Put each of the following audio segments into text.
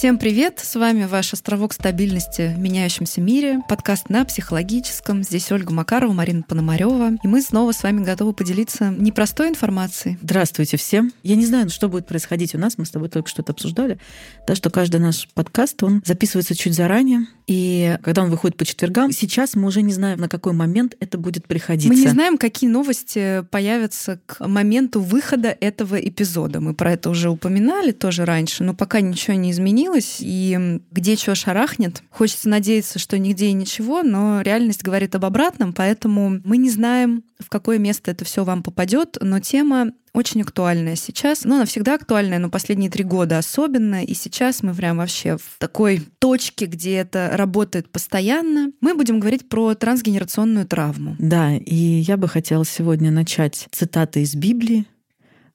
Всем привет! С вами ваш островок стабильности в меняющемся мире. Подкаст на психологическом. Здесь Ольга Макарова, Марина Пономарева. И мы снова с вами готовы поделиться непростой информацией. Здравствуйте всем. Я не знаю, что будет происходить у нас. Мы с тобой только что это обсуждали. Да, что каждый наш подкаст, он записывается чуть заранее. И когда он выходит по четвергам, сейчас мы уже не знаем, на какой момент это будет приходиться. Мы не знаем, какие новости появятся к моменту выхода этого эпизода. Мы про это уже упоминали тоже раньше, но пока ничего не изменилось. И где что шарахнет, хочется надеяться, что нигде и ничего, но реальность говорит об обратном, поэтому мы не знаем, в какое место это все вам попадет, но тема очень актуальная сейчас. Ну, она всегда актуальная, но последние три года особенно. И сейчас мы прям вообще в такой точке, где это работает постоянно. Мы будем говорить про трансгенерационную травму. Да, и я бы хотела сегодня начать цитаты из Библии.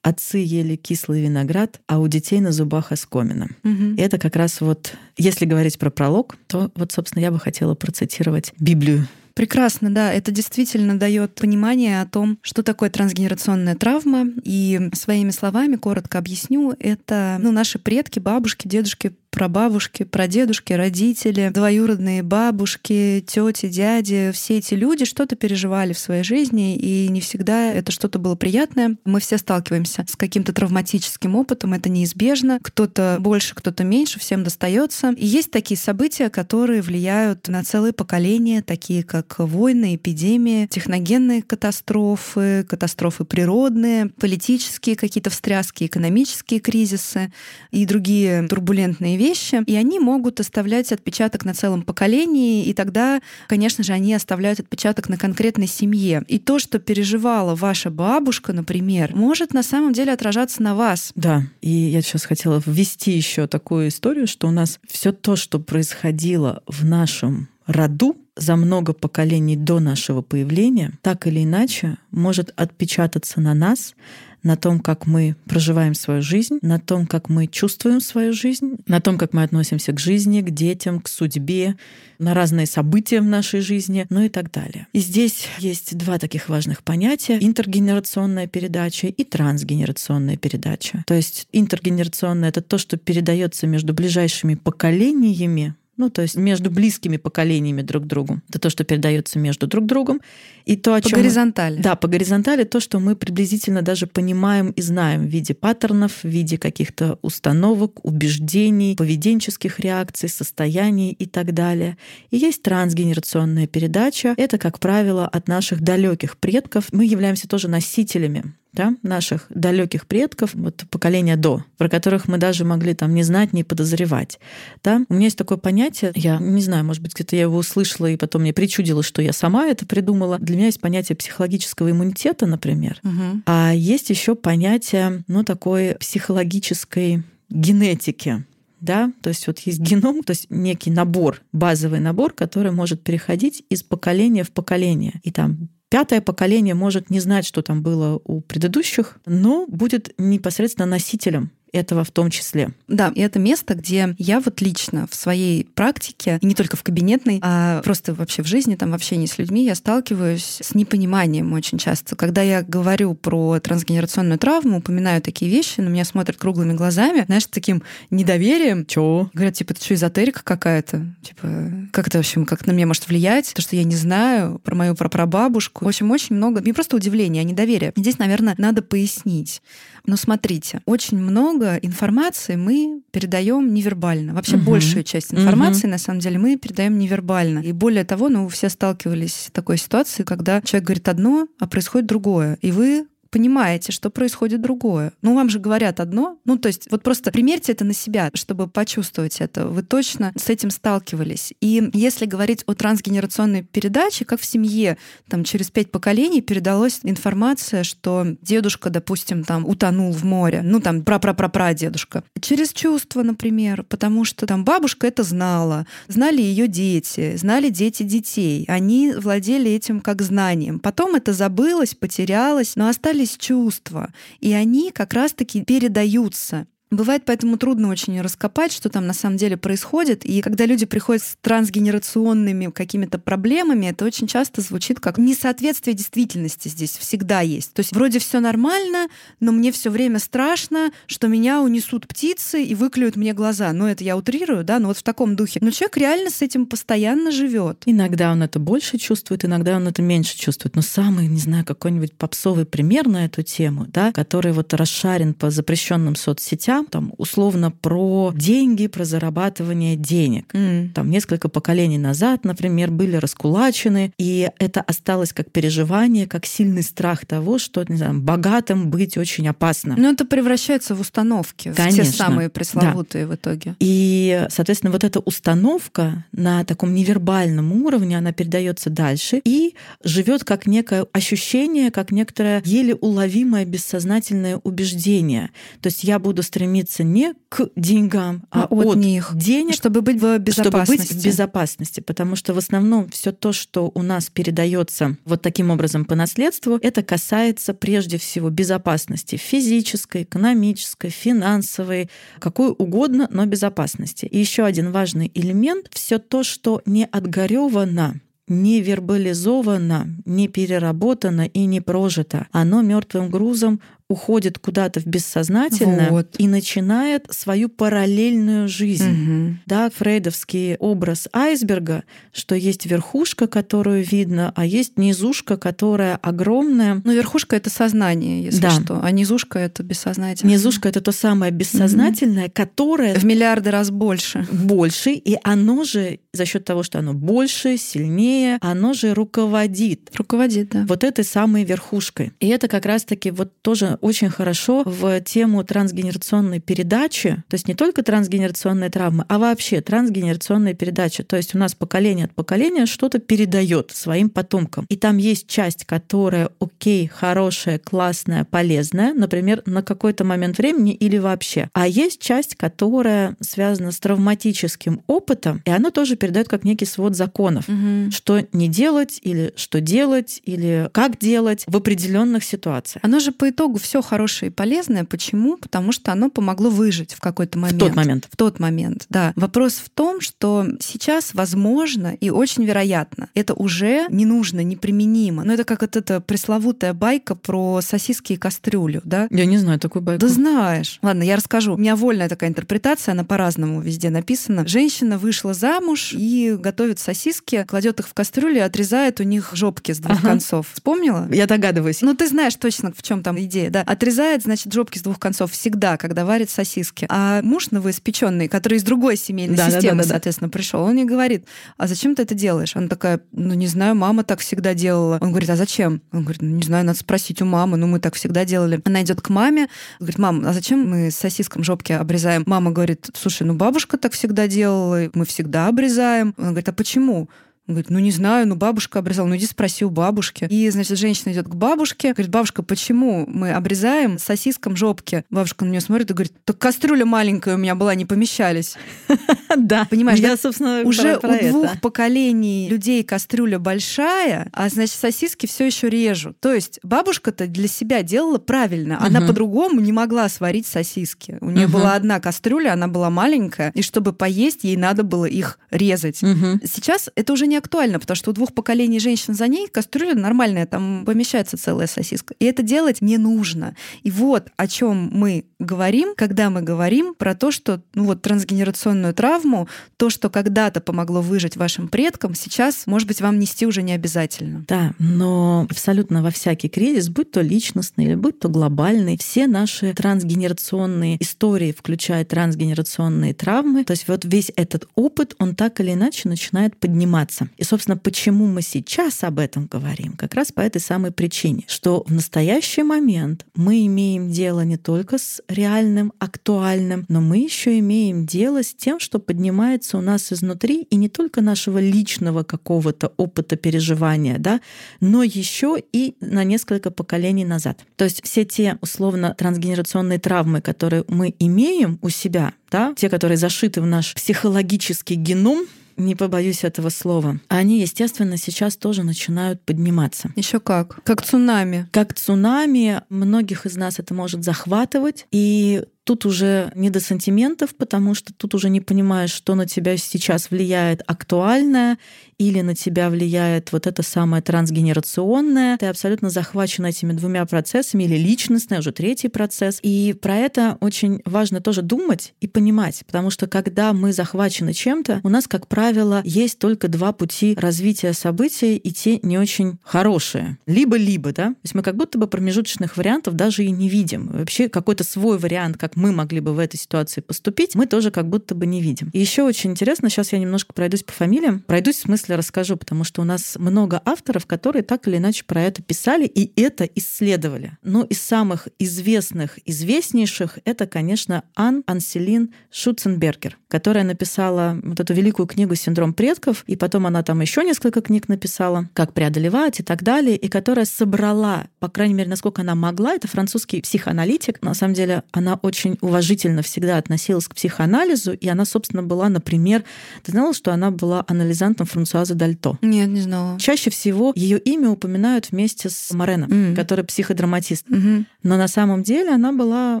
Отцы ели кислый виноград, а у детей на зубах оскомина. Угу. Это как раз вот, если говорить про пролог, то вот, собственно, я бы хотела процитировать Библию Прекрасно, да. Это действительно дает понимание о том, что такое трансгенерационная травма. И своими словами коротко объясню, это ну, наши предки, бабушки, дедушки прабабушки, прадедушки, родители, двоюродные бабушки, тети, дяди, все эти люди что-то переживали в своей жизни, и не всегда это что-то было приятное. Мы все сталкиваемся с каким-то травматическим опытом, это неизбежно. Кто-то больше, кто-то меньше, всем достается. И есть такие события, которые влияют на целые поколения, такие как войны, эпидемии, техногенные катастрофы, катастрофы природные, политические какие-то встряски, экономические кризисы и другие турбулентные вещи, и они могут оставлять отпечаток на целом поколении, и тогда, конечно же, они оставляют отпечаток на конкретной семье. И то, что переживала ваша бабушка, например, может на самом деле отражаться на вас. Да, и я сейчас хотела ввести еще такую историю, что у нас все то, что происходило в нашем роду, за много поколений до нашего появления, так или иначе может отпечататься на нас, на том, как мы проживаем свою жизнь, на том, как мы чувствуем свою жизнь, на том, как мы относимся к жизни, к детям, к судьбе, на разные события в нашей жизни, ну и так далее. И здесь есть два таких важных понятия — интергенерационная передача и трансгенерационная передача. То есть интергенерационная — это то, что передается между ближайшими поколениями, ну, то есть между близкими поколениями друг другу. Это то, что передается между друг другом. И то, о по чем горизонтали. Мы, да, по горизонтали то, что мы приблизительно даже понимаем и знаем в виде паттернов, в виде каких-то установок, убеждений, поведенческих реакций, состояний и так далее. И есть трансгенерационная передача. Это, как правило, от наших далеких предков. Мы являемся тоже носителями да, наших далеких предков, вот поколения до, про которых мы даже могли там не знать, не подозревать. Да? У меня есть такое понятие, я не знаю, может быть, где-то я его услышала, и потом мне причудилось, что я сама это придумала. Для меня есть понятие психологического иммунитета, например, угу. а есть еще понятие, ну, такой психологической генетики да, то есть вот есть геном, то есть некий набор, базовый набор, который может переходить из поколения в поколение. И там Пятое поколение может не знать, что там было у предыдущих, но будет непосредственно носителем этого в том числе. Да, и это место, где я вот лично в своей практике, и не только в кабинетной, а просто вообще в жизни, там в общении с людьми, я сталкиваюсь с непониманием очень часто. Когда я говорю про трансгенерационную травму, упоминаю такие вещи, на меня смотрят круглыми глазами, знаешь, таким недоверием. Чего? Говорят, типа, ты что, эзотерика какая-то? Типа, как это, в общем, как на меня может влиять? То, что я не знаю про мою прапрабабушку. В общем, очень много, не просто удивления, а недоверия. Здесь, наверное, надо пояснить. Но смотрите, очень много информации мы передаем невербально. Вообще угу. большую часть информации, угу. на самом деле, мы передаем невербально. И более того, ну, все сталкивались с такой ситуацией, когда человек говорит одно, а происходит другое. И вы понимаете, что происходит другое. Ну, вам же говорят одно. Ну, то есть вот просто примерьте это на себя, чтобы почувствовать это. Вы точно с этим сталкивались. И если говорить о трансгенерационной передаче, как в семье, там через пять поколений передалась информация, что дедушка, допустим, там утонул в море, ну, там пра-пра-пра-пра-дедушка. Через чувства, например, потому что там бабушка это знала, знали ее дети, знали дети детей. Они владели этим как знанием. Потом это забылось, потерялось, но остались остались чувства, и они как раз-таки передаются. Бывает поэтому трудно очень раскопать, что там на самом деле происходит. И когда люди приходят с трансгенерационными какими-то проблемами, это очень часто звучит как несоответствие действительности здесь всегда есть. То есть вроде все нормально, но мне все время страшно, что меня унесут птицы и выклюют мне глаза. Ну, это я утрирую, да, но вот в таком духе. Но человек реально с этим постоянно живет. Иногда он это больше чувствует, иногда он это меньше чувствует. Но самый, не знаю, какой-нибудь попсовый пример на эту тему, да, который вот расшарен по запрещенным соцсетям, там условно про деньги, про зарабатывание денег. Mm. Там несколько поколений назад, например, были раскулачены, и это осталось как переживание, как сильный страх того, что, не знаю, богатым быть очень опасно. Но это превращается в установки, Конечно. в те самые пресловутые да. в итоге. И, соответственно, вот эта установка на таком невербальном уровне, она передается дальше и живет как некое ощущение, как некоторое еле уловимое бессознательное убеждение. То есть я буду стремиться не к деньгам, а, а от, от них денег, чтобы быть в безопасности. Чтобы быть в безопасности, потому что в основном все то, что у нас передается вот таким образом по наследству, это касается прежде всего безопасности физической, экономической, финансовой, какой угодно, но безопасности. И еще один важный элемент все то, что не отгоревано не вербализовано, не переработано и не прожито. Оно мертвым грузом уходит куда-то в бессознательное вот. и начинает свою параллельную жизнь. Угу. Да, фрейдовский образ айсберга, что есть верхушка, которую видно, а есть низушка, которая огромная. Но верхушка это сознание, если да. что, а низушка это бессознательное. Низушка это то самое бессознательное, угу. которое в миллиарды раз больше. Больше, и оно же за счет того, что оно больше, сильнее, оно же руководит. Руководит, да. Вот этой самой верхушкой. И это как раз-таки вот тоже очень хорошо в тему трансгенерационной передачи, то есть не только трансгенерационные травмы, а вообще трансгенерационная передача. То есть у нас поколение от поколения что-то передает своим потомкам. И там есть часть, которая окей, хорошая, классная, полезная, например, на какой-то момент времени или вообще. А есть часть, которая связана с травматическим опытом, и она тоже передает как некий свод законов, угу. что не делать или что делать или как делать в определенных ситуациях. Оно же по итогу все хорошее и полезное. Почему? Потому что оно помогло выжить в какой-то момент. В тот момент. В тот момент, да. Вопрос в том, что сейчас возможно и очень вероятно, это уже не нужно, неприменимо. Но это как вот эта пресловутая байка про сосиски и кастрюлю, да? Я не знаю такую байку. Да знаешь. Ладно, я расскажу. У меня вольная такая интерпретация, она по-разному везде написана. Женщина вышла замуж и готовит сосиски, кладет их в кастрюлю и отрезает у них жопки с двух ага. концов. Вспомнила? Я догадываюсь. Ну, ты знаешь точно, в чем там идея, да? Да, отрезает, значит, жопки с двух концов всегда, когда варит сосиски. А муж новоиспеченный, который из другой семейной да, системы, да, да, соответственно, пришел, он мне говорит, а зачем ты это делаешь? Она такая, ну, не знаю, мама так всегда делала. Он говорит, а зачем? Он говорит, ну, не знаю, надо спросить у мамы, ну, мы так всегда делали. Она идет к маме, говорит, мам, а зачем мы сосискам жопки обрезаем? Мама говорит, слушай, ну, бабушка так всегда делала, мы всегда обрезаем. Он говорит, а почему? Он говорит, ну не знаю, ну бабушка обрезала, ну иди спроси у бабушки. И, значит, женщина идет к бабушке, говорит, бабушка, почему мы обрезаем сосискам жопки? Бабушка на нее смотрит и говорит, так кастрюля маленькая у меня была, не помещались. Да. Понимаешь, я, собственно, уже у двух поколений людей кастрюля большая, а значит, сосиски все еще режут. То есть бабушка-то для себя делала правильно. Она по-другому не могла сварить сосиски. У нее была одна кастрюля, она была маленькая, и чтобы поесть, ей надо было их резать. Сейчас это уже не актуально, потому что у двух поколений женщин за ней кастрюля нормальная, там помещается целая сосиска. И это делать не нужно. И вот о чем мы говорим, когда мы говорим про то, что ну вот трансгенерационную травму, то, что когда-то помогло выжить вашим предкам, сейчас, может быть, вам нести уже не обязательно. Да, но абсолютно во всякий кризис, будь то личностный или будь то глобальный, все наши трансгенерационные истории, включая трансгенерационные травмы, то есть вот весь этот опыт, он так или иначе начинает подниматься. И, собственно, почему мы сейчас об этом говорим? Как раз по этой самой причине, что в настоящий момент мы имеем дело не только с реальным, актуальным, но мы еще имеем дело с тем, что поднимается у нас изнутри, и не только нашего личного какого-то опыта переживания, да, но еще и на несколько поколений назад. То есть все те условно трансгенерационные травмы, которые мы имеем у себя, да, те, которые зашиты в наш психологический геном, не побоюсь этого слова, они, естественно, сейчас тоже начинают подниматься. Еще как? Как цунами. Как цунами. Многих из нас это может захватывать. И Тут уже не до сантиментов, потому что тут уже не понимаешь, что на тебя сейчас влияет актуальное или на тебя влияет вот это самое трансгенерационное. Ты абсолютно захвачен этими двумя процессами, или личностный, уже третий процесс. И про это очень важно тоже думать и понимать, потому что когда мы захвачены чем-то, у нас, как правило, есть только два пути развития событий, и те не очень хорошие. Либо-либо, да? То есть мы как будто бы промежуточных вариантов даже и не видим. Вообще какой-то свой вариант, как мы могли бы в этой ситуации поступить, мы тоже как будто бы не видим. И еще очень интересно, сейчас я немножко пройдусь по фамилиям. Пройдусь в смысле расскажу, потому что у нас много авторов, которые так или иначе про это писали и это исследовали. Но из самых известных, известнейших это, конечно, Ан Анселин Шуценбергер, которая написала вот эту великую книгу «Синдром предков», и потом она там еще несколько книг написала, как преодолевать и так далее, и которая собрала, по крайней мере, насколько она могла, это французский психоаналитик, на самом деле она очень уважительно всегда относилась к психоанализу, и она, собственно, была, например, ты знала, что она была анализантом Франсуа Фраза Дальто. Нет, не знала. Чаще всего ее имя упоминают вместе с Мореном, mm. который психодраматист. Mm-hmm. Но на самом деле она была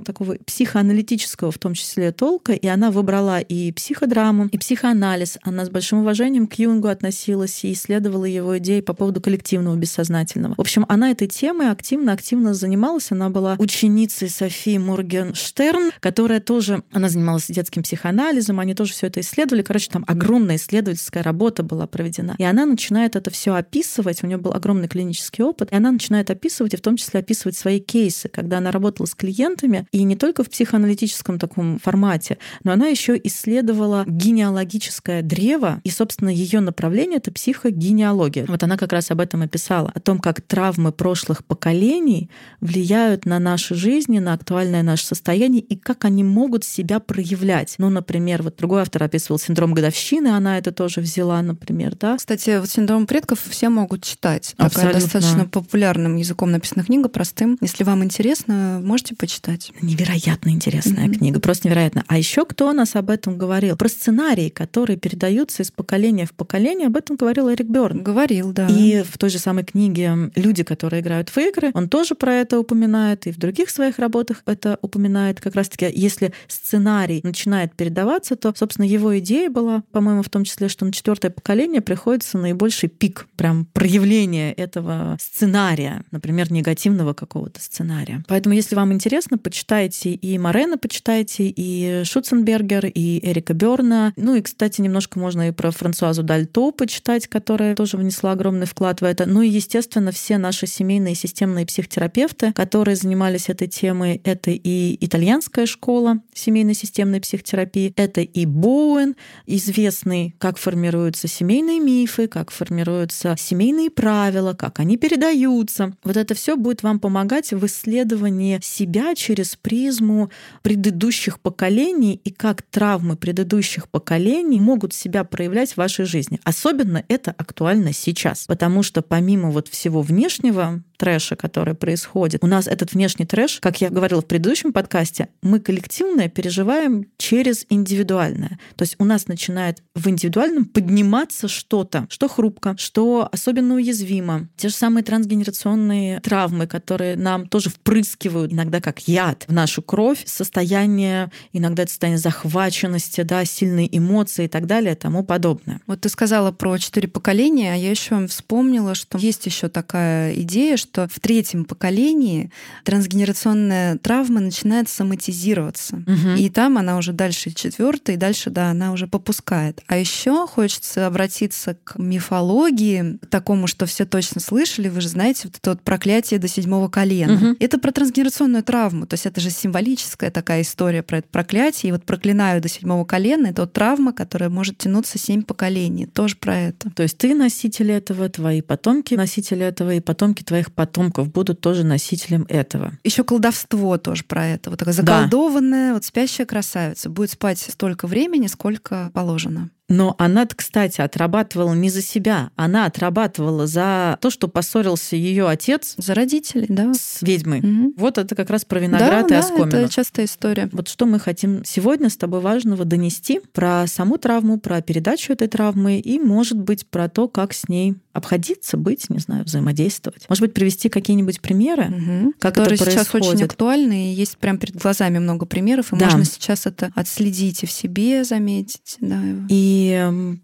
такого психоаналитического, в том числе, толка, и она выбрала и психодраму, и психоанализ. Она с большим уважением к Юнгу относилась и исследовала его идеи по поводу коллективного бессознательного. В общем, она этой темой активно-активно занималась. Она была ученицей Софии Моргенштерн, которая тоже, она занималась детским психоанализом, они тоже все это исследовали. Короче, там огромная исследовательская работа была проведена. И она начинает это все описывать, у нее был огромный клинический опыт, и она начинает описывать, и в том числе описывать свои кейсы, когда она работала с клиентами, и не только в психоаналитическом таком формате, но она еще исследовала генеалогическое древо, и, собственно, ее направление — это психогенеалогия. Вот она как раз об этом и писала, о том, как травмы прошлых поколений влияют на наши жизни, на актуальное наше состояние, и как они могут себя проявлять. Ну, например, вот другой автор описывал синдром годовщины, она это тоже взяла, например, да. Кстати, вот «Синдром предков» все могут читать. Абсолютно. Такая достаточно популярным языком написана книга, простым. Если вам интересно, можете почитать. Невероятно интересная mm-hmm. книга, просто невероятно. А еще кто у нас об этом говорил? Про сценарии, которые передаются из поколения в поколение, об этом говорил Эрик Бёрн. Говорил, да. И в той же самой книге «Люди, которые играют в игры», он тоже про это упоминает, и в других своих работах это упоминает. Как раз-таки, если сценарий начинает передаваться, то, собственно, его идея была, по-моему, в том числе, что на четвертое поколение приходится наибольший пик прям проявления этого сценария, например, негативного какого-то сценария. Поэтому, если вам интересно, почитайте и Морена, почитайте и Шуценбергер, и Эрика Берна. Ну и, кстати, немножко можно и про Франсуазу Дальто почитать, которая тоже внесла огромный вклад в это. Ну и, естественно, все наши семейные системные психотерапевты, которые занимались этой темой, это и итальянская школа семейной системной психотерапии, это и Боуэн, известный, как формируются семейные мифы, как формируются семейные правила, как они передаются. Вот это все будет вам помогать в исследовании себя через призму предыдущих поколений и как травмы предыдущих поколений могут себя проявлять в вашей жизни. Особенно это актуально сейчас, потому что помимо вот всего внешнего, трэша, который происходит. У нас этот внешний трэш, как я говорила в предыдущем подкасте, мы коллективное переживаем через индивидуальное. То есть у нас начинает в индивидуальном подниматься что-то, что хрупко, что особенно уязвимо. Те же самые трансгенерационные травмы, которые нам тоже впрыскивают иногда как яд в нашу кровь, состояние, иногда это состояние захваченности, да, сильные эмоции и так далее, тому подобное. Вот ты сказала про четыре поколения, а я еще вспомнила, что есть еще такая идея, что в третьем поколении трансгенерационная травма начинает соматизироваться. Угу. И там она уже дальше четвертая, и дальше, да, она уже попускает. А еще хочется обратиться к мифологии, к такому, что все точно слышали. Вы же знаете, вот это вот проклятие до седьмого колена. Угу. Это про трансгенерационную травму. То есть это же символическая такая история про это проклятие. И вот проклинаю до седьмого колена это вот травма, которая может тянуться семь поколений. Тоже про это. То есть ты носитель этого, твои потомки носители этого, и потомки твоих потомков будут тоже носителем этого. Еще колдовство тоже про это. Вот такая заколдованная, да. вот спящая красавица будет спать столько времени, сколько положено. Но она, кстати, отрабатывала не за себя, она отрабатывала за то, что поссорился ее отец. За родителей, да. С ведьмой. Угу. Вот это как раз про виноград да, и оскомину. Да, это частая история. Вот что мы хотим сегодня с тобой важного донести про саму травму, про передачу этой травмы и, может быть, про то, как с ней обходиться, быть, не знаю, взаимодействовать. Может быть, привести какие-нибудь примеры, угу. как которые это сейчас очень актуальны, и есть прям перед глазами много примеров, и да. можно сейчас это отследить и в себе заметить. Да. И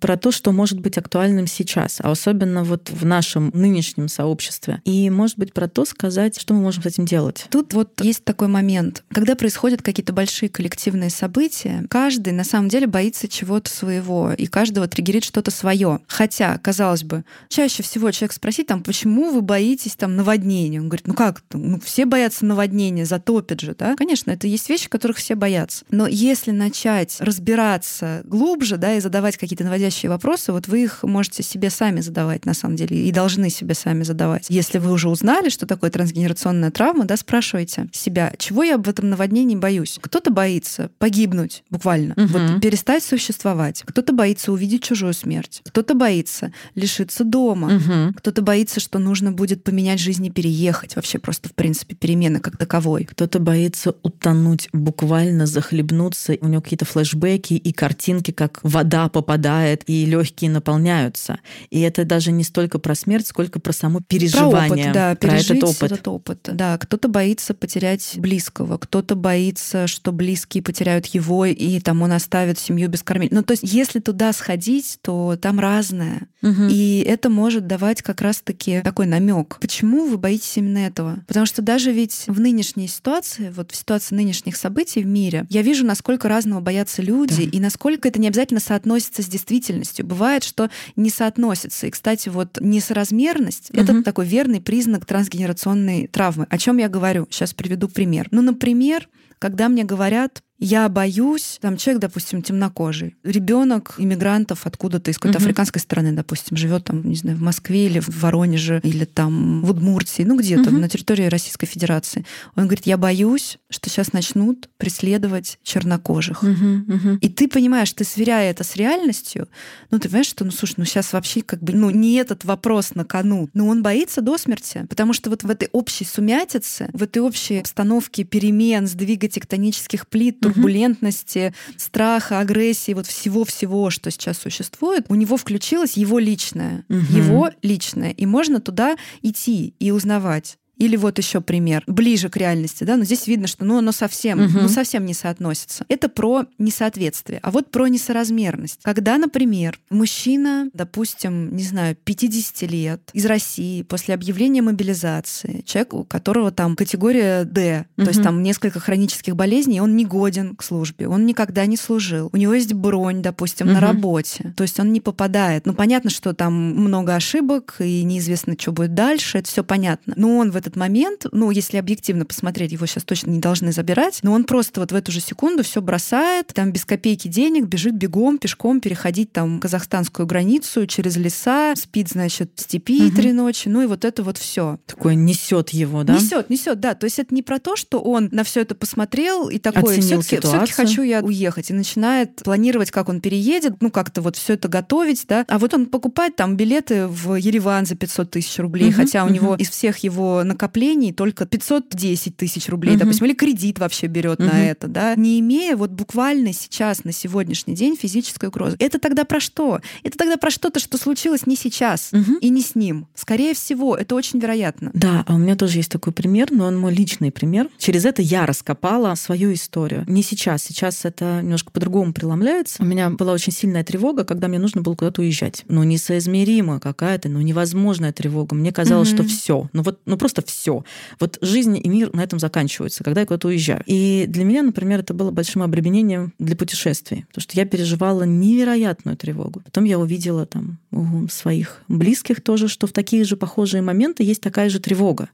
про то, что может быть актуальным сейчас, а особенно вот в нашем нынешнем сообществе. И, может быть, про то сказать, что мы можем с этим делать. Тут вот есть такой момент. Когда происходят какие-то большие коллективные события, каждый на самом деле боится чего-то своего, и каждого триггерит что-то свое. Хотя, казалось бы, чаще всего человек спросит, там, почему вы боитесь там наводнения? Он говорит, ну как, ну, все боятся наводнения, затопит же, да? Конечно, это есть вещи, которых все боятся. Но если начать разбираться глубже, да, и задавать какие-то наводящие вопросы, вот вы их можете себе сами задавать, на самом деле, и должны себе сами задавать. Если вы уже узнали, что такое трансгенерационная травма, да, спрашивайте себя, чего я в этом наводнении боюсь? Кто-то боится погибнуть, буквально, угу. вот перестать существовать. Кто-то боится увидеть чужую смерть. Кто-то боится лишиться дома. Угу. Кто-то боится, что нужно будет поменять жизнь и переехать. Вообще просто, в принципе, перемены как таковой. Кто-то боится утонуть, буквально захлебнуться. У него какие-то флешбеки и картинки, как вода попадает, и легкие наполняются. И это даже не столько про смерть, сколько про само переживание. Про опыт, да, про этот опыт. этот опыт. Да, кто-то боится потерять близкого, кто-то боится, что близкие потеряют его, и там он оставит семью без кормить. Ну, то есть, если туда сходить, то там разное. Угу. И это может давать как раз-таки такой намек. Почему вы боитесь именно этого? Потому что даже ведь в нынешней ситуации, вот в ситуации нынешних событий в мире, я вижу, насколько разного боятся люди, да. и насколько это не обязательно соотносится с действительностью. Бывает, что не соотносится. И, кстати, вот несоразмерность угу. это такой верный признак трансгенерационной травмы. О чем я говорю? Сейчас приведу пример. Ну, например, когда мне говорят, я боюсь, там человек, допустим, темнокожий, ребенок иммигрантов откуда-то из какой-то угу. африканской страны, допустим, живет там, не знаю, в Москве или в Воронеже, или там в Удмуртии, ну где-то угу. на территории Российской Федерации. Он говорит, я боюсь, что сейчас начнут преследовать чернокожих. Угу, угу. И ты понимаешь, ты сверяя это с реальностью, ну ты понимаешь, что, ну слушай, ну сейчас вообще как бы, ну не этот вопрос на кону, но он боится до смерти, потому что вот в этой общей сумятице, в этой общей обстановке перемен, сдвига тектонических плит, турбулентности, угу. страха, агрессии, вот всего-всего, что сейчас существует, у него включилось его личное, угу. его личное, и можно туда идти и узнавать. Или вот еще пример, ближе к реальности, да, но здесь видно, что ну, оно совсем, угу. ну, совсем не соотносится. Это про несоответствие. А вот про несоразмерность. Когда, например, мужчина, допустим, не знаю, 50 лет, из России, после объявления мобилизации, человек, у которого там категория D, угу. то есть там несколько хронических болезней, он не годен к службе, он никогда не служил. У него есть бронь, допустим, угу. на работе, то есть он не попадает. Ну, понятно, что там много ошибок, и неизвестно, что будет дальше, это все понятно. Но он в этот момент, ну, если объективно посмотреть, его сейчас точно не должны забирать, но он просто вот в эту же секунду все бросает, там без копейки денег, бежит бегом, пешком переходить там казахстанскую границу через леса, спит, значит, в степи угу. три ночи, ну и вот это вот все. Такое несет его, да? Несет, несет, да. То есть это не про то, что он на все это посмотрел и такой, все-таки хочу я уехать, и начинает планировать, как он переедет, ну как-то вот все это готовить, да. А вот он покупает там билеты в Ереван за 500 тысяч рублей, угу, хотя у угу. него из всех его накоплений только 510 тысяч рублей, угу. допустим, или кредит вообще берет угу. на это, да, не имея вот буквально сейчас, на сегодняшний день физической угрозы. Это тогда про что? Это тогда про что-то, что случилось не сейчас угу. и не с ним. Скорее всего, это очень вероятно. Да, а у меня тоже есть такой пример, но он мой личный пример. Через это я раскопала свою историю. Не сейчас, сейчас это немножко по-другому преломляется. У меня была очень сильная тревога, когда мне нужно было куда-то уезжать. Ну, несоизмеримо какая-то, ну, невозможная тревога. Мне казалось, угу. что все, ну вот, ну просто все. Вот жизнь и мир на этом заканчиваются, когда я куда-то уезжаю. И для меня, например, это было большим обременением для путешествий, потому что я переживала невероятную тревогу. Потом я увидела там у своих близких тоже, что в такие же похожие моменты есть такая же тревога.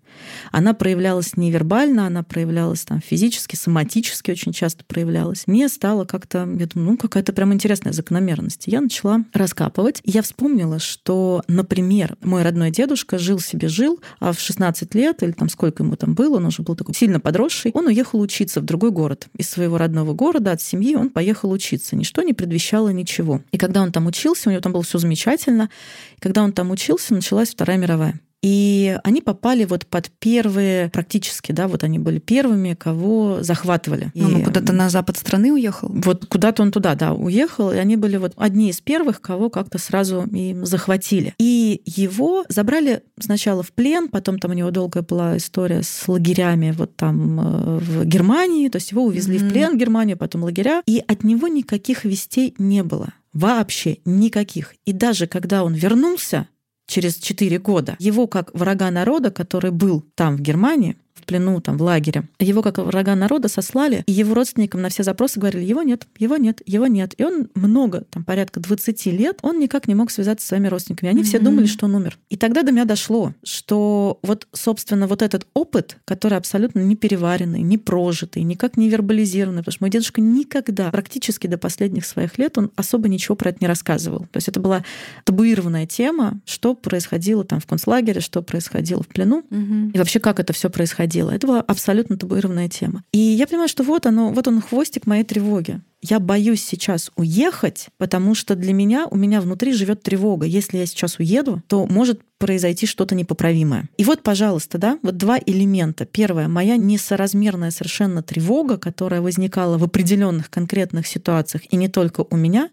Она проявлялась невербально, она проявлялась там физически, соматически очень часто проявлялась. Мне стало как-то, я думаю, ну, какая-то прям интересная закономерность. Я начала раскапывать. Я вспомнила, что, например, мой родной дедушка жил себе жил, а в 16 лет, или там сколько ему там было, он уже был такой сильно подросший, он уехал учиться в другой город. Из своего родного города, от семьи он поехал учиться. Ничто не предвещало ничего. И когда он там учился, у него там было все замечательно. И когда он там учился, началась Вторая мировая. И они попали вот под первые, практически, да, вот они были первыми, кого захватывали. Ну, ну куда-то на запад страны уехал? Вот куда-то он туда, да, уехал, и они были вот одни из первых, кого как-то сразу и захватили. И его забрали сначала в плен, потом там у него долгая была история с лагерями вот там э, в Германии, то есть его увезли mm-hmm. в плен в Германию, потом лагеря, и от него никаких вестей не было. Вообще никаких. И даже когда он вернулся, через 4 года. Его как врага народа, который был там, в Германии, плену, там, в лагере. Его, как врага народа, сослали, и его родственникам на все запросы говорили, его нет, его нет, его нет. И он много, там, порядка 20 лет, он никак не мог связаться с своими родственниками. Они mm-hmm. все думали, что он умер. И тогда до меня дошло, что вот, собственно, вот этот опыт, который абсолютно не переваренный, не прожитый, никак не вербализированный, потому что мой дедушка никогда, практически до последних своих лет, он особо ничего про это не рассказывал. То есть это была табуированная тема, что происходило там в концлагере, что происходило в плену, mm-hmm. и вообще как это все происходило происходило. Это была абсолютно табуированная тема. И я понимаю, что вот оно, вот он хвостик моей тревоги. Я боюсь сейчас уехать, потому что для меня, у меня внутри живет тревога. Если я сейчас уеду, то может произойти что-то непоправимое. И вот, пожалуйста, да, вот два элемента. Первое, моя несоразмерная совершенно тревога, которая возникала в определенных конкретных ситуациях и не только у меня.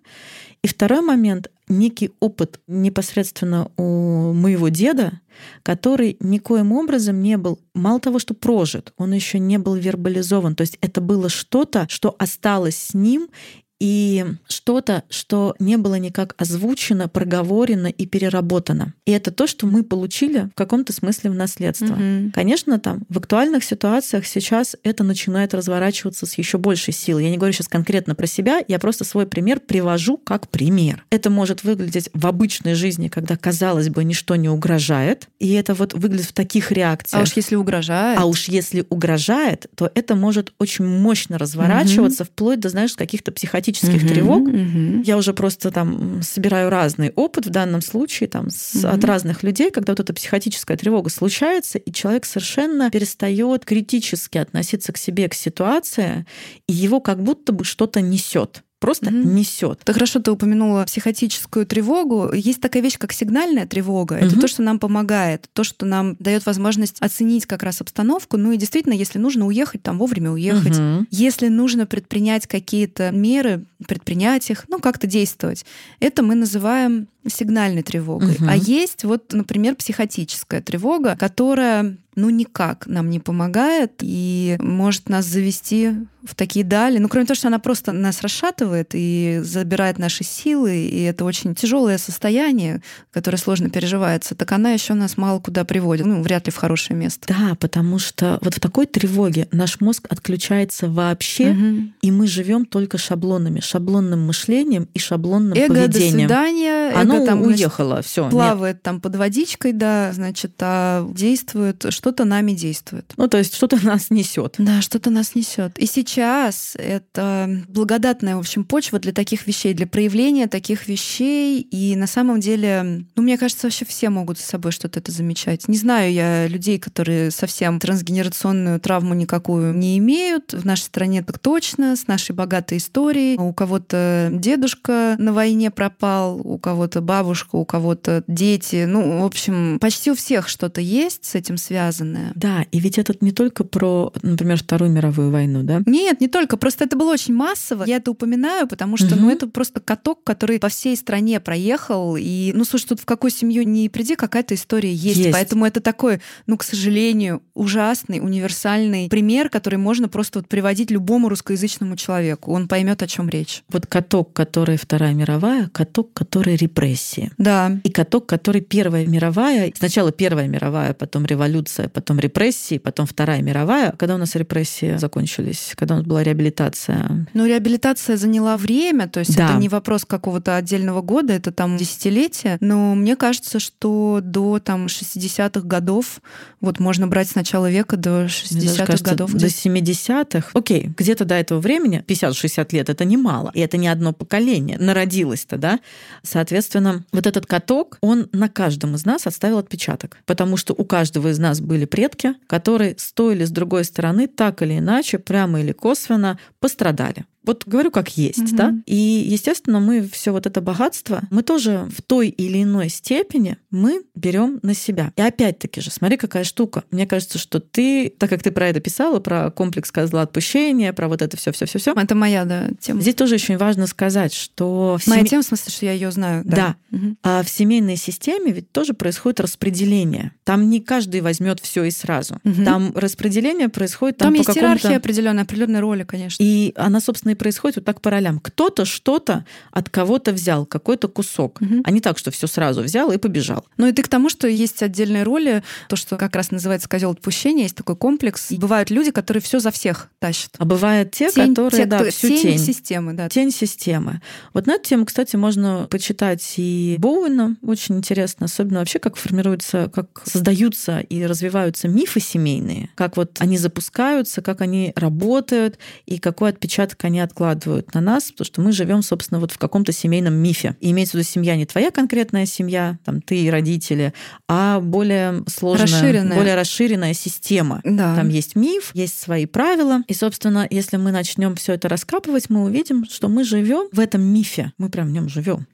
И второй момент, некий опыт непосредственно у моего деда, который никоим образом не был, мало того, что прожит, он еще не был вербализован. То есть это было что-то, что осталось с ним, и что-то, что не было никак озвучено, проговорено и переработано. И это то, что мы получили в каком-то смысле в наследство. Mm-hmm. Конечно, там в актуальных ситуациях сейчас это начинает разворачиваться с еще большей силой. Я не говорю сейчас конкретно про себя, я просто свой пример привожу как пример. Это может выглядеть в обычной жизни, когда, казалось бы, ничто не угрожает, и это вот выглядит в таких реакциях. А уж если угрожает. А уж если угрожает, то это может очень мощно разворачиваться, mm-hmm. вплоть до, знаешь, каких-то психотических психотических угу, тревог. Угу. Я уже просто там собираю разный опыт в данном случае там, с, угу. от разных людей, когда вот эта психотическая тревога случается, и человек совершенно перестает критически относиться к себе, к ситуации, и его как будто бы что-то несет просто mm-hmm. несет. Так хорошо ты упомянула психотическую тревогу. Есть такая вещь, как сигнальная тревога. Mm-hmm. Это то, что нам помогает, то, что нам дает возможность оценить как раз обстановку. Ну и действительно, если нужно уехать, там вовремя уехать. Mm-hmm. Если нужно предпринять какие-то меры, предпринять их, ну как-то действовать. Это мы называем сигнальной тревогой. Угу. А есть вот, например, психотическая тревога, которая ну никак нам не помогает и может нас завести в такие дали. Ну, кроме того, что она просто нас расшатывает и забирает наши силы, и это очень тяжелое состояние, которое сложно переживается, так она еще нас мало куда приводит. Ну, вряд ли в хорошее место. Да, потому что вот в такой тревоге наш мозг отключается вообще, угу. и мы живем только шаблонами, шаблонным мышлением и шаблонным эго, поведением. До свидания. Оно эго там уехало, все. Плавает нет. там под водичкой, да, значит, а действует, что-то нами действует. Ну, то есть что-то нас несет. Да, что-то нас несет. И сейчас это благодатная, в общем, почва для таких вещей, для проявления таких вещей. И на самом деле, ну, мне кажется, вообще все могут с собой что-то это замечать. Не знаю я людей, которые совсем трансгенерационную травму никакую не имеют. В нашей стране так точно, с нашей богатой историей. У кого-то дедушка на войне пропал, у кого-то бабушка, у кого-то дети. Ну, в общем, почти у всех что-то есть с этим связанное. Да, и ведь это не только про, например, Вторую мировую войну, да? Нет, не только. Просто это было очень массово. Я это упоминаю, потому что, угу. ну, это просто каток, который по всей стране проехал. И, ну, слушай, тут в какую семью не приди, какая-то история есть. есть. Поэтому это такой, ну, к сожалению, ужасный, универсальный пример, который можно просто вот приводить любому русскоязычному человеку. Он поймет, о чем речь. Вот каток, который Вторая мировая, каток, который репрессия репрессии. Да. И каток, который Первая мировая, сначала Первая мировая, потом революция, потом репрессии, потом Вторая мировая. Когда у нас репрессии закончились? Когда у нас была реабилитация? Ну, реабилитация заняла время, то есть Да. это не вопрос какого-то отдельного года, это там десятилетия. Но мне кажется, что до там 60-х годов, вот можно брать с начала века до Мне даже 60-х кажется, годов. до где- 70-х. Окей, где-то до этого времени, 50-60 лет, это немало. И это не одно поколение народилось-то, да? Соответственно, вот этот каток, он на каждом из нас оставил отпечаток. Потому что у каждого из нас были предки, которые с той или с другой стороны так или иначе, прямо или косвенно, пострадали. Вот говорю как есть, Мгм. да? И, естественно, мы все вот это богатство, мы тоже в той или иной степени мы берем на себя. И опять-таки же, смотри, какая штука. Мне кажется, что ты, так как ты про это писала, про комплекс козла отпущения, про вот это все, все, все, все. Это моя, да, тема. Здесь тоже очень важно сказать, что в Моя тема, в смысле, что я ее знаю. Да. Мгм. а в семейной системе ведь тоже происходит распределение. Там не каждый возьмет все и сразу. Мгм. Там распределение происходит Там, там, по есть иерархия определенная, определенные роли, конечно. и она, собственно, и происходит вот так по ролям. Кто-то что-то от кого-то взял, какой-то кусок, Мгм. а не так, что все сразу взял и побежал. Ну и ты к тому, что есть отдельные роли, то, что как раз называется козел отпущения, есть такой комплекс. И бывают люди, которые все за всех тащат. А бывают те, Тень- которые, те, да, кто- всю тень тень. системы, да. Тень системы. Вот на эту тему, кстати, можно почитать и Боуэна. Очень интересно, особенно вообще, как формируются, как создаются и развиваются мифы семейные, как вот они запускаются, как они работают и какой отпечаток они откладывают на нас, потому что мы живем, собственно, вот в каком-то семейном мифе. И имеется в виду семья не твоя конкретная семья, там ты и родители, а более сложная, Расширенная. более расширенная система. Да. Там есть миф, есть свои правила. И, собственно, если мы начнем все это раскапывать, мы увидим, что мы живем в этом мифе. Мы прям в нем живем.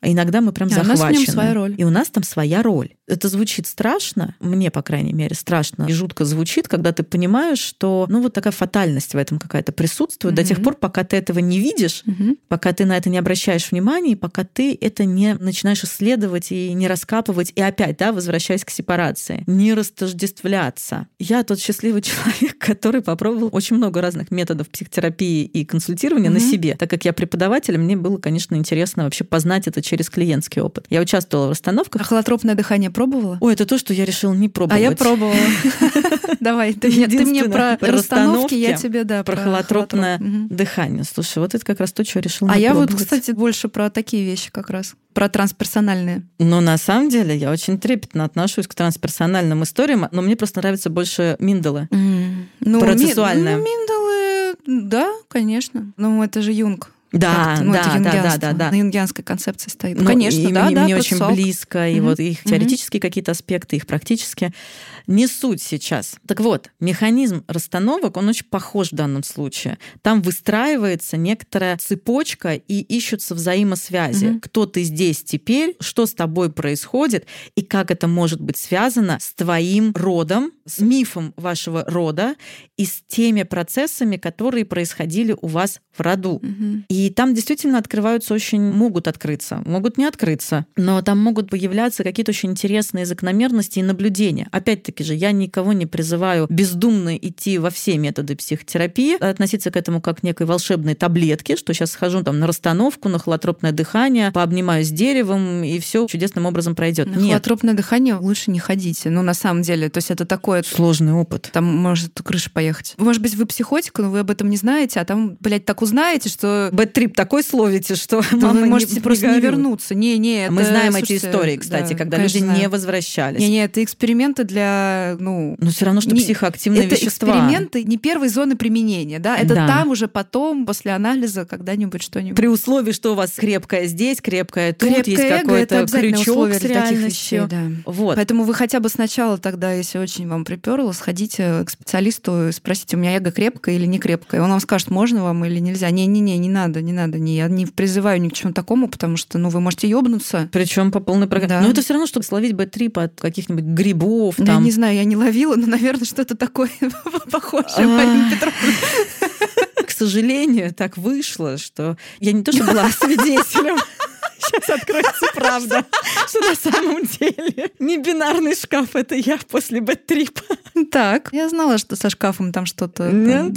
А иногда мы прям А у нас в нем захвачены. своя роль. И у нас там своя роль. Это звучит страшно, мне, по крайней мере, страшно и жутко звучит, когда ты понимаешь, что ну вот такая фатальность в этом какая-то присутствует до тех пор, пока ты этого не видишь, Мгм. пока ты на это не обращаешь внимания, и пока ты это не начинаешь исследовать и не раскапывать, и опять, да, возвращаясь к сепарации, не растождествляться. Я тот счастливый человек, который попробовал очень много разных методов психотерапии и консультирования на Мгм. себе. Так как я преподаватель, мне было, конечно, интересно вообще познать это через клиентский опыт. Я участвовала в А расстановках. холотропное дыхание пробовала? Ой, это то, что я решила не А пробовать. я пробовала. Давай, ты мне, про расстановки, я тебе, да, Про холотропное дыхание. Слушай, вот это как раз то, что я решила А я вот, кстати, больше про такие вещи как раз. Про трансперсональные. Но на самом деле я очень трепетно отношусь к трансперсональным историям, но мне просто нравится больше Миндалы. Ну, Процессуальное. ми- Ну, Миндалы, да, конечно. Ну, это же Юнг. Да, ну, это да, да, да, да, да. На юнгианской концепции стоит. Ну, конечно, и да, мне, да, мне очень процессуал. близко, и Мгм. вот их теоретические какие-то аспекты, их практические. Не суть сейчас. Так вот, механизм расстановок, он очень похож в данном случае. Там выстраивается некоторая цепочка и ищутся взаимосвязи. Мгм. Кто ты здесь теперь, что с тобой происходит, и как это может быть связано с твоим родом, с мифом вашего рода и с теми процессами, которые происходили у вас в роду. Мгм. И там действительно открываются очень, могут открыться, могут не открыться, но там могут появляться какие-то очень интересные закономерности и наблюдения. Опять-таки же, я никого не призываю бездумно идти во все методы психотерапии, относиться к этому как к некой волшебной таблетке, что сейчас схожу там на расстановку, на холотропное дыхание, пообнимаюсь деревом, и все чудесным образом пройдет. На Нет, холотропное дыхание лучше не ходите. Ну, на самом деле, то есть это такое... сложный опыт. Там может крыша поехать. Может быть, вы психотик, но вы об этом не знаете, а там, блядь, так узнаете, что Бэт-трип такой словите, что то мама вы не- можете не просто не горюй. вернуться. Не, не, Мы это, знаем слушайте, эти истории, кстати, да, когда люди не возвращались. Не, не, это эксперименты для, ну, Но все равно, что Не- психоактивные это вещества. эксперименты не первой зоны применения, да, это Да. там уже потом, после анализа, когда-нибудь что-нибудь. При условии, что у вас крепкое здесь, крепкое тут, Крепкое есть это какой-то крючок с вещей, реальностью. да. Вот. Поэтому вы хотя бы сначала тогда, если очень вам приперло, сходите к специалисту и спросите, у меня эго крепкое или не крепкое. Он вам скажет, можно вам или нельзя. Не-не-не, не надо, не надо. Не, я не призываю ни к чему такому, потому что, ну, вы можете ёбнуться. Причем по полной программе. Да. Но это все равно, чтобы словить бэт-трип от каких-нибудь грибов. Я Там. Не знаю, я не ловила, но, наверное, что-то такое похожее. Марина Петровна. К сожалению, так вышло, что я не то, что была свидетелем. сейчас откроется правда, что на самом деле не бинарный шкаф, это я после бэт-трипа. Так, я знала, что со шкафом там что-то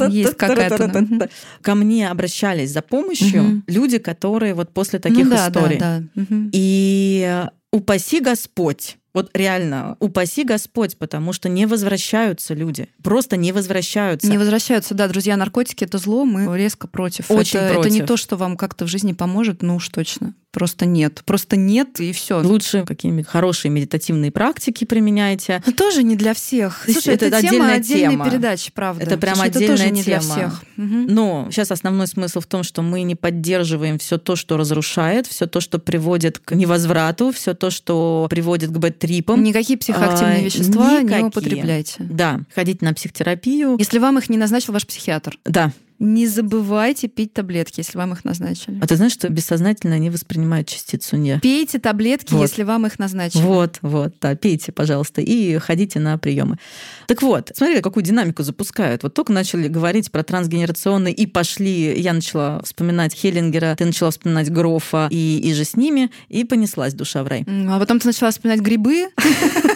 есть какая-то. Ко мне обращались за помощью люди, которые вот после таких ну историй. И упаси Господь вот реально, упаси Господь, потому что не возвращаются люди. Просто не возвращаются. Не возвращаются, да, друзья, наркотики это зло, мы резко против. Очень это, против. Это не то, что вам как-то в жизни поможет, ну уж точно. Просто нет. Просто нет, и все. Лучше какие-нибудь хорошие медитативные практики применяйте. Но тоже не для всех. Слушай, это, это тема отдельной тема. передачи, правда. Это прям Слушай, отдельная это тоже не тема. для всех. Но сейчас основной смысл в том, что мы не поддерживаем все то, что разрушает, все то, что приводит к невозврату, все то, что приводит к бэт-трипам. Никакие психоактивные А, вещества никакие. не употребляйте. Да, ходите на психотерапию. Если вам их не назначил ваш психиатр. Да. Не забывайте пить таблетки, если вам их назначили. А ты знаешь, что бессознательно они воспринимают частицу не? Пейте таблетки, Вот. если вам их назначили. Вот, вот, да, пейте, пожалуйста, и ходите на приемы. Так вот, смотри, какую динамику запускают. Вот только начали говорить про трансгенерационный, и пошли, я начала вспоминать Хеллингера, ты начала вспоминать Грофа и, и же с ними, и понеслась душа в рай. А потом ты начала вспоминать грибы.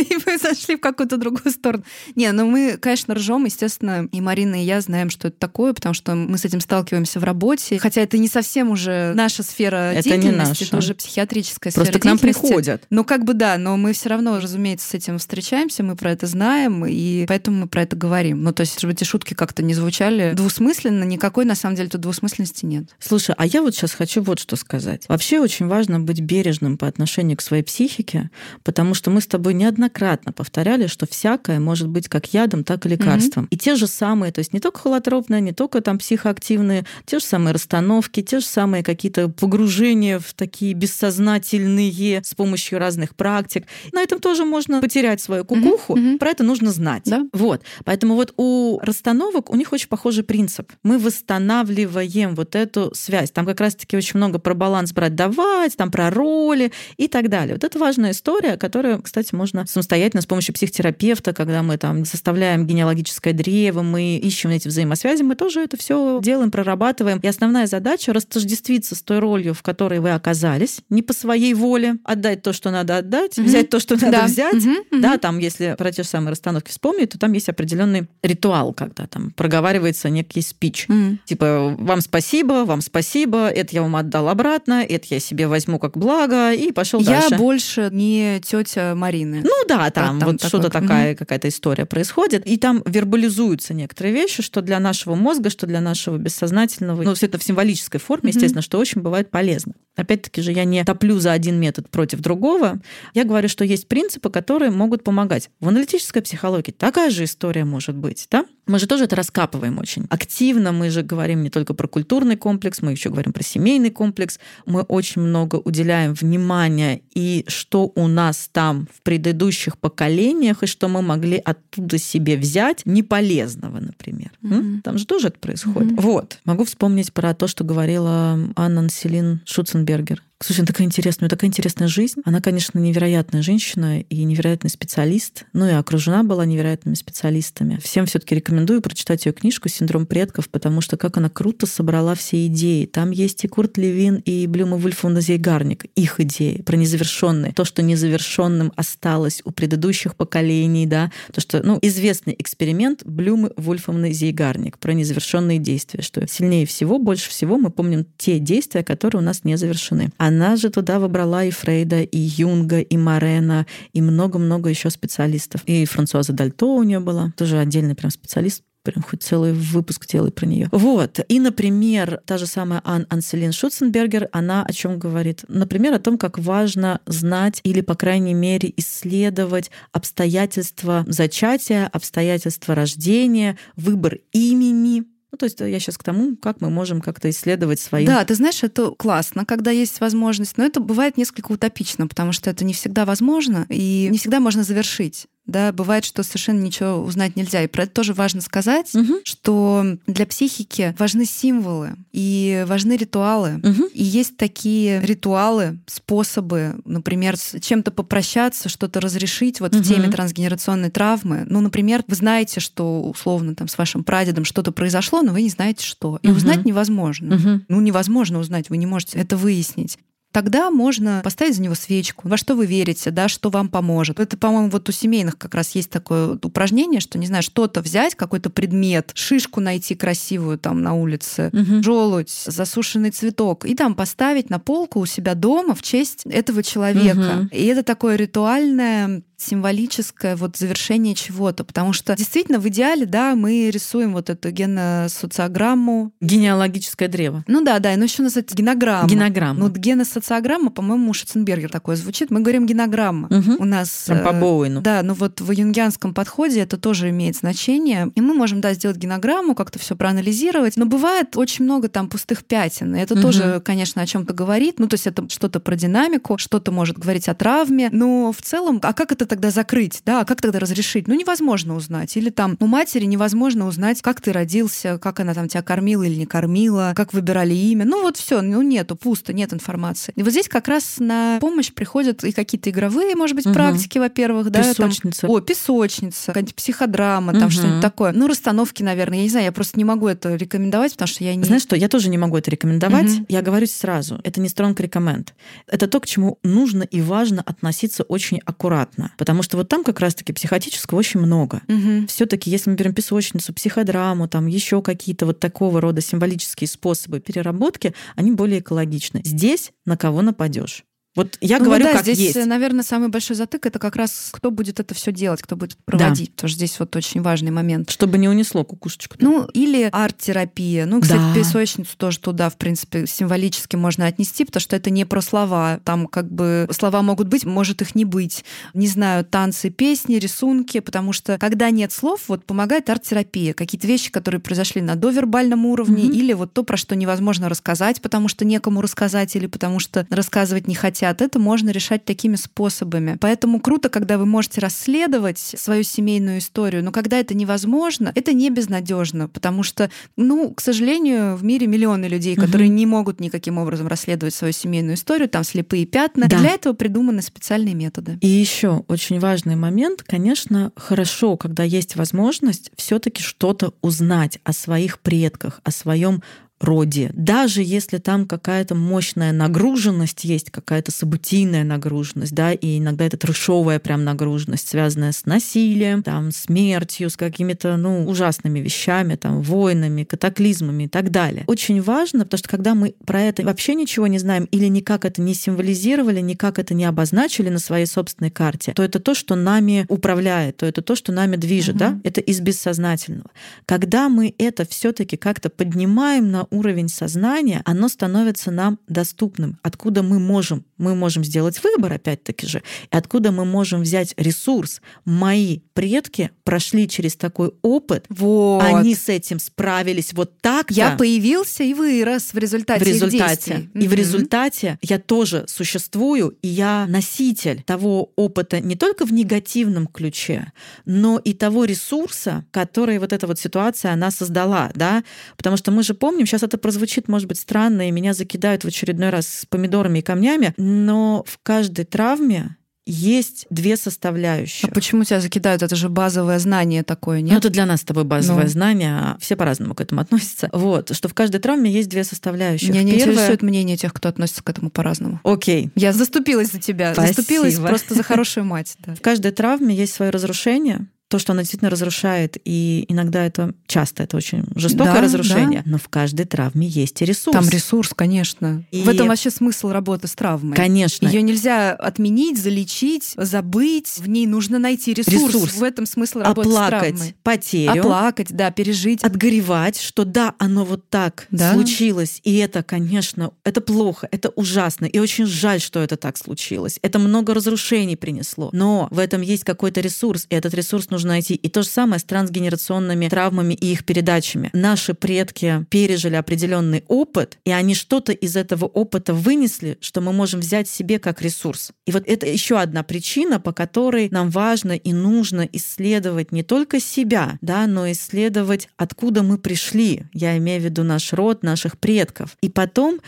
И мы зашли в какую-то другую сторону. Не, ну мы, конечно, ржем, естественно, и Марина, и я знаем, что это такое, потому что мы с этим сталкиваемся в работе. Хотя это не совсем уже наша сфера Это не деятельности, наша. это уже психиатрическая Просто сфера к нам приходят. Ну, как бы да, но мы все равно, разумеется, с этим встречаемся, мы про это знаем, и поэтому мы про это говорим. Ну, то есть, чтобы эти шутки как-то не звучали двусмысленно, никакой, на самом деле, тут двусмысленности нет. Слушай, а я вот сейчас хочу вот что сказать. Вообще очень важно быть бережным по отношению к своей психике, потому что мы с тобой неоднократно повторяли, что всякое может быть как ядом, так и лекарством. И те же самые, то есть не только холотропные, не только там психоактивные, те же самые расстановки, те же самые какие-то погружения в такие бессознательные с помощью разных практик. На этом тоже можно потерять свою кукуху. мгм. Про это нужно знать. Да. Вот. Поэтому вот у расстановок у них очень похожий принцип. Мы восстанавливаем вот эту связь. Там как раз-таки очень много про баланс брать-давать, там про роли и так далее. Вот это важная история, которую, кстати, можно самостоятельно с помощью психотерапевта, когда мы там составляем генеалогическое древо, мы ищем эти взаимосвязи, мы тоже это все делаем, прорабатываем. И основная задача растождествиться с той ролью, в которой вы оказались, не по своей воле, отдать то, что надо отдать, Мгм. взять то, что надо Да. взять, Мгм, мгм. да, там, если про те же самые расстановки вспомнить, то там есть определенный ритуал, когда там проговаривается некий спич. М. Типа, вам спасибо, вам спасибо, это я вам отдал обратно, это я себе возьму как благо, и пошел Я дальше. больше не тетя Марины. Ну да, там, там вот что-то такое, такая какая-то история происходит, и там вербализуются некоторые вещи, что для нашего мозга, что для нашего бессознательного, ну все это в символической форме, Мгм. естественно, что очень бывает полезно. Опять-таки же я не топлю за один метод против другого, я говорю, что есть принципы, которые могут помогать. В аналитической психологии такая же история может быть, да? Мы же тоже это раскапываем очень активно, мы же говорим не только про культурный комплекс, мы еще говорим про семейный комплекс, мы очень много уделяем внимания и что у нас там в предыдущих поколениях, и что мы могли оттуда себе взять неполезного, например. Мгм. Там же тоже это происходит. Мгм. Вот. Могу вспомнить про то, что говорила Анна Селин Шуценбергер. Слушай, она такая интересная, у нее такая интересная жизнь. Она, конечно, невероятная женщина и невероятный специалист, ну и окружена была невероятными специалистами. Всем все таки рекомендую прочитать ее книжку «Синдром предков», потому что как она круто собрала все идеи. Там есть и Курт Левин, и Блюма Вульфовна Зейгарник, их идеи про незавершенные. То, что незавершенным осталось у предыдущих поколений, да, то, что, ну, известный эксперимент Блюмы Вульфовны Зейгарник про незавершенные действия, что сильнее всего, больше всего мы помним те действия, которые у нас не завершены. Она же туда выбрала и Фрейда, и Юнга, и Морена, и много-много еще специалистов. И Франсуаза Дальто у нее была, тоже отдельный прям специалист, прям хоть целый выпуск делай про нее. Вот. И, например, та же самая Ан Анселин Шуценбергер, она о чем говорит? Например, о том, как важно знать или, по крайней мере, исследовать обстоятельства зачатия, обстоятельства рождения, выбор имени. Ну, то есть я сейчас к тому, как мы можем как-то исследовать свои... Да, ты знаешь, это классно, когда есть возможность, но это бывает несколько утопично, потому что это не всегда возможно, и не всегда можно завершить. Да, бывает, что совершенно ничего узнать нельзя. И про это тоже важно сказать, Мгм. что для психики важны символы и важны ритуалы. Мгм. И есть такие ритуалы, способы, например, с чем-то попрощаться, что-то разрешить вот Мгм. в теме трансгенерационной травмы. Ну, например, вы знаете, что условно там с вашим прадедом что-то произошло, но вы не знаете что. И Мгм. узнать невозможно. Мгм. Ну, невозможно узнать, вы не можете это выяснить. Тогда можно поставить за него свечку. Во что вы верите, да, что вам поможет. Это, по-моему, вот у семейных как раз есть такое упражнение, что, не знаю, что-то взять, какой-то предмет, шишку найти красивую там на улице, угу. желудь, засушенный цветок, и там поставить на полку у себя дома в честь этого человека. Угу. И это такое ритуальное символическое вот завершение чего-то, потому что действительно в идеале, да, мы рисуем вот эту геносоциограмму. Генеалогическое древо. Ну да, да, но еще называется генограмма. Генограмма. Ну, вот геносоциограмма, по-моему, у Шатценбергера такое звучит. Мы говорим генограмма. Угу. У нас... Прям по Боуэну. Да, но вот в юнгианском подходе это тоже имеет значение. И мы можем, да, сделать генограмму, как-то все проанализировать. Но бывает очень много там пустых пятен. И это угу. тоже, конечно, о чем-то говорит. Ну, то есть это что-то про динамику, что-то может говорить о травме. Но в целом, а как это тогда закрыть, да, а как тогда разрешить? Ну, невозможно узнать. Или там у матери невозможно узнать, как ты родился, как она там тебя кормила или не кормила, как выбирали имя. Ну, вот все, ну, нету, пусто, нет информации. И вот здесь как раз на помощь приходят и какие-то игровые, может быть, угу. практики, во-первых, да. Песочница. Там, о, песочница, какая-нибудь психодрама, там угу. что-нибудь такое. Ну, расстановки, наверное, я не знаю, я просто не могу это рекомендовать, потому что я не... Знаешь что, я тоже не могу это рекомендовать. Угу. Я говорю сразу, это не strong recommend. Это то, к чему нужно и важно относиться очень аккуратно. Потому что вот там как раз-таки психотического очень много. Угу. Все-таки, если мы берем песочницу, психодраму, там еще какие-то вот такого рода символические способы переработки, они более экологичны. Здесь на кого нападешь? Вот я ну, говорю, да, как здесь, есть. наверное, самый большой затык это как раз кто будет это все делать, кто будет проводить, да. потому что здесь вот очень важный момент. Чтобы не унесло кукушечку. Ну, или арт-терапия. Ну, кстати, да. песочницу тоже туда, в принципе, символически можно отнести, потому что это не про слова. Там как бы слова могут быть, может их не быть. Не знаю, танцы, песни, рисунки, потому что когда нет слов, вот помогает арт-терапия. Какие-то вещи, которые произошли на довербальном уровне, mm-hmm. или вот то, про что невозможно рассказать, потому что некому рассказать, или потому что рассказывать не хотят хотят, это можно решать такими способами. Поэтому круто, когда вы можете расследовать свою семейную историю, но когда это невозможно, это не безнадежно, потому что, ну, к сожалению, в мире миллионы людей, которые угу. не могут никаким образом расследовать свою семейную историю, там слепые пятна. Да. Для этого придуманы специальные методы. И еще очень важный момент, конечно, хорошо, когда есть возможность все-таки что-то узнать о своих предках, о своем роде. Даже если там какая-то мощная нагруженность есть, какая-то событийная нагруженность, да, и иногда это трешовая прям нагруженность, связанная с насилием, там, смертью, с какими-то, ну, ужасными вещами, там, войнами, катаклизмами и так далее. Очень важно, потому что когда мы про это вообще ничего не знаем или никак это не символизировали, никак это не обозначили на своей собственной карте, то это то, что нами управляет, то это то, что нами движет, угу. да, это из бессознательного. Когда мы это все таки как-то поднимаем на уровень сознания, оно становится нам доступным. Откуда мы можем? Мы можем сделать выбор, опять-таки же, и откуда мы можем взять ресурс. Мои предки прошли через такой опыт, вот. они с этим справились вот так. Я появился и вырос в результате. В результате. И mm-hmm. в результате я тоже существую, и я носитель того опыта не только в негативном ключе, но и того ресурса, который вот эта вот ситуация она создала, да, потому что мы же помним, сейчас Сейчас это прозвучит, может быть, странно, и меня закидают в очередной раз с помидорами и камнями, но в каждой травме есть две составляющие. А почему тебя закидают? Это же базовое знание такое, нет? Ну, это для нас с тобой базовое ну. знание, а все по-разному к этому относятся. Вот, что в каждой травме есть две составляющие. Меня не Первое... интересует мнение тех, кто относится к этому по-разному. Окей. Я заступилась за тебя. Спасибо. Заступилась просто за хорошую мать. Да. В каждой травме есть свое разрушение, то, что она действительно разрушает, и иногда это часто это очень жестокое да, разрушение, да. но в каждой травме есть и ресурс. Там ресурс, конечно. И... В этом вообще смысл работы с травмой. Конечно. Ее нельзя отменить, залечить, забыть. В ней нужно найти ресурс. ресурс. В этом смысл работы Оплакать с травмой. потерю. Оплакать, да, пережить. Отгоревать, что да, оно вот так да. случилось. И это, конечно, это плохо, это ужасно. И очень жаль, что это так случилось. Это много разрушений принесло. Но в этом есть какой-то ресурс, и этот ресурс нужно нужно найти. И то же самое с трансгенерационными травмами и их передачами. Наши предки пережили определенный опыт, и они что-то из этого опыта вынесли, что мы можем взять себе как ресурс. И вот это еще одна причина, по которой нам важно и нужно исследовать не только себя, да, но исследовать, откуда мы пришли. Я имею в виду наш род, наших предков. И потом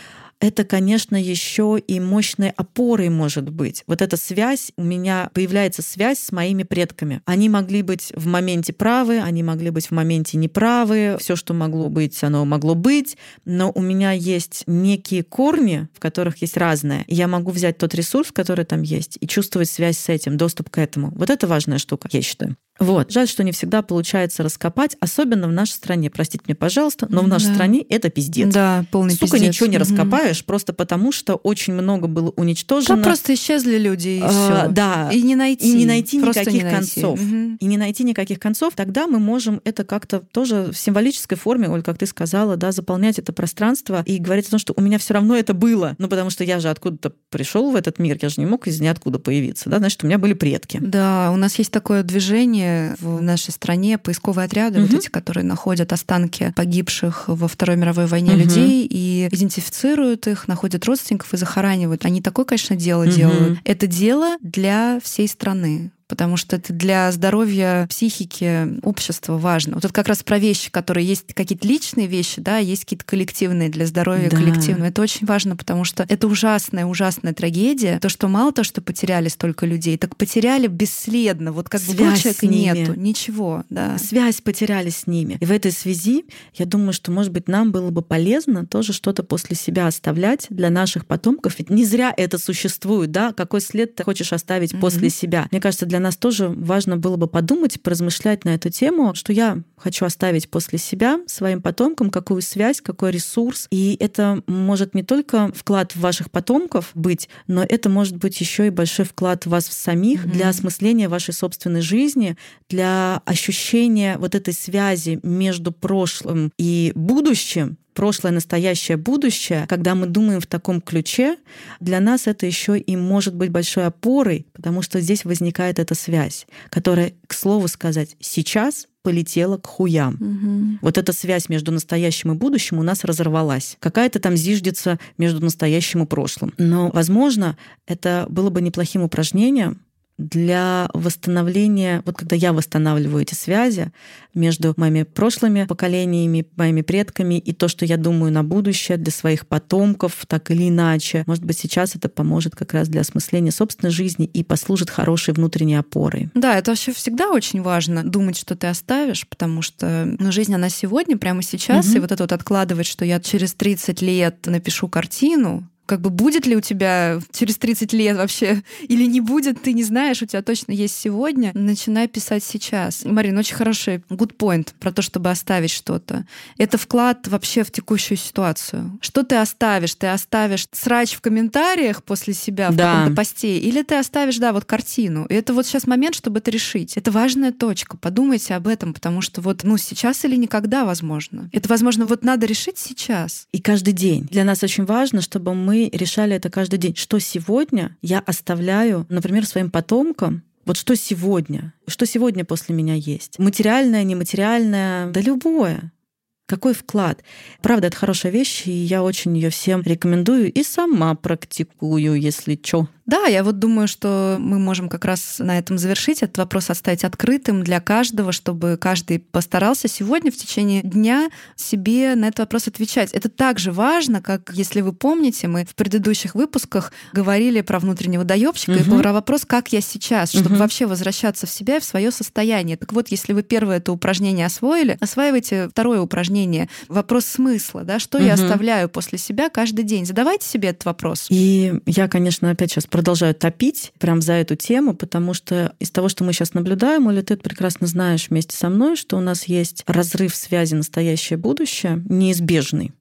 это, конечно, еще и мощной опорой может быть. Вот эта связь, у меня появляется связь с моими предками. Они могли быть в моменте правы, они могли быть в моменте неправы, все, что могло быть, оно могло быть, но у меня есть некие корни, в которых есть разное. И я могу взять тот ресурс, который там есть, и чувствовать связь с этим, доступ к этому. Вот это важная штука, я считаю. Вот. Жаль, что не всегда получается раскопать, особенно в нашей стране. Простите меня, пожалуйста, но в нашей да. стране это пиздец. Да, полный Сука, пиздец. ничего не угу. раскопаешь, просто потому что очень много было уничтожено. Там просто исчезли люди, и а, все. Да. И не найти. И не найти никаких не найти. концов. Угу. И не найти никаких концов. Тогда мы можем это как-то тоже в символической форме, Оль, как ты сказала, да, заполнять это пространство и говорить о том, что у меня все равно это было. Ну, потому что я же откуда-то пришел в этот мир, я же не мог из ниоткуда появиться. Да? Значит, у меня были предки. Да, у нас есть такое движение в нашей стране, поисковые отряды, угу. вот эти, которые находят останки погибших во Второй мировой войне угу. людей и идентифицируют их, находят родственников и захоранивают. Они такое, конечно, дело угу. делают. Это дело для всей страны потому что это для здоровья психики общества важно. Вот это как раз про вещи, которые есть какие-то личные вещи, да, есть какие-то коллективные для здоровья да. коллективного. Это очень важно, потому что это ужасная, ужасная трагедия. То, что мало то, что потеряли столько людей, так потеряли бесследно. Вот как бы человека нету, ничего. Да. Связь потеряли с ними. И в этой связи я думаю, что, может быть, нам было бы полезно тоже что-то после себя оставлять для наших потомков. Ведь не зря это существует, да? Какой след ты хочешь оставить mm-hmm. после себя? Мне кажется, для нас тоже важно было бы подумать, поразмышлять на эту тему, что я хочу оставить после себя своим потомкам, какую связь, какой ресурс. И это может не только вклад в ваших потомков быть, но это может быть еще и большой вклад в вас в самих mm-hmm. для осмысления вашей собственной жизни, для ощущения вот этой связи между прошлым и будущим, прошлое, настоящее, будущее, когда мы думаем в таком ключе, для нас это еще и может быть большой опорой, потому что здесь возникает эта связь, которая, к слову сказать, сейчас полетела к хуям. Угу. Вот эта связь между настоящим и будущим у нас разорвалась. Какая-то там зиждется между настоящим и прошлым. Но, возможно, это было бы неплохим упражнением для восстановления, вот когда я восстанавливаю эти связи между моими прошлыми поколениями, моими предками и то, что я думаю на будущее для своих потомков, так или иначе. Может быть, сейчас это поможет как раз для осмысления собственной жизни и послужит хорошей внутренней опорой. Да, это вообще всегда очень важно думать, что ты оставишь, потому что ну, жизнь, она сегодня, прямо сейчас, угу. и вот это вот откладывать, что я через 30 лет напишу картину, как бы будет ли у тебя через 30 лет вообще или не будет, ты не знаешь, у тебя точно есть сегодня. Начинай писать сейчас. Марина, очень хороший good point про то, чтобы оставить что-то. Это вклад вообще в текущую ситуацию. Что ты оставишь? Ты оставишь срач в комментариях после себя в да. каком-то посте, или ты оставишь, да, вот картину. И это вот сейчас момент, чтобы это решить. Это важная точка. Подумайте об этом, потому что вот, ну, сейчас или никогда, возможно. Это, возможно, вот надо решить сейчас. И каждый день. Для нас очень важно, чтобы мы решали это каждый день. Что сегодня я оставляю, например, своим потомкам, вот что сегодня? Что сегодня после меня есть? Материальное, нематериальное, да любое. Какой вклад? Правда, это хорошая вещь, и я очень ее всем рекомендую и сама практикую, если что. Да, я вот думаю, что мы можем как раз на этом завершить этот вопрос, оставить открытым для каждого, чтобы каждый постарался сегодня в течение дня себе на этот вопрос отвечать. Это так же важно, как, если вы помните, мы в предыдущих выпусках говорили про внутреннего доебщика угу. и про вопрос, как я сейчас, чтобы угу. вообще возвращаться в себя и в свое состояние. Так вот, если вы первое это упражнение освоили, осваивайте второе упражнение. Вопрос смысла, да, что угу. я оставляю после себя каждый день. Задавайте себе этот вопрос. И я, конечно, опять сейчас продолжаю топить прям за эту тему, потому что из того, что мы сейчас наблюдаем, Оля, ты прекрасно знаешь вместе со мной, что у нас есть разрыв связи настоящее-будущее неизбежный.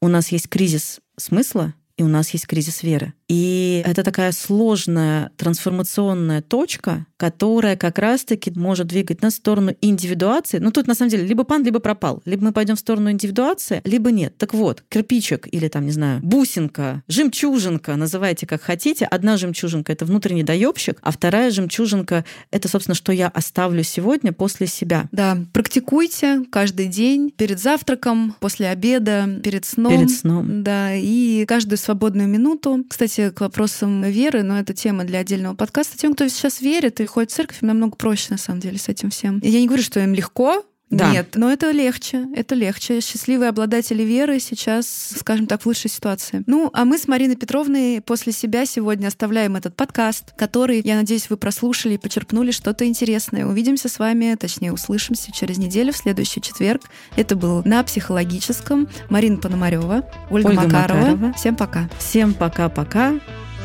У нас есть кризис смысла, и у нас есть кризис веры. И это такая сложная трансформационная точка, которая как раз-таки может двигать нас в сторону индивидуации. Ну, тут на самом деле либо пан, либо пропал. Либо мы пойдем в сторону индивидуации, либо нет. Так вот, кирпичик или там, не знаю, бусинка, жемчужинка, называйте как хотите. Одна жемчужинка — это внутренний доебщик, а вторая жемчужинка — это, собственно, что я оставлю сегодня после себя. Да, практикуйте каждый день перед завтраком, после обеда, перед сном. Перед сном. Да, и каждую свободную минуту. Кстати, к вопросам веры, но это тема для отдельного подкаста. Тем, кто сейчас верит и ходит в церковь, намного проще, на самом деле, с этим всем. Я не говорю, что им легко, Да. Нет, но это легче, это легче. Счастливые обладатели веры сейчас, скажем так, в лучшей ситуации. Ну, а мы с Мариной Петровной после себя сегодня оставляем этот подкаст, который, я надеюсь, вы прослушали и почерпнули что-то интересное. Увидимся с вами, точнее, услышимся через неделю, в следующий четверг. Это был «На психологическом». Марина Пономарева, Ольга, Ольга Макарова. Макарова. Всем пока. Всем пока-пока.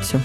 Все.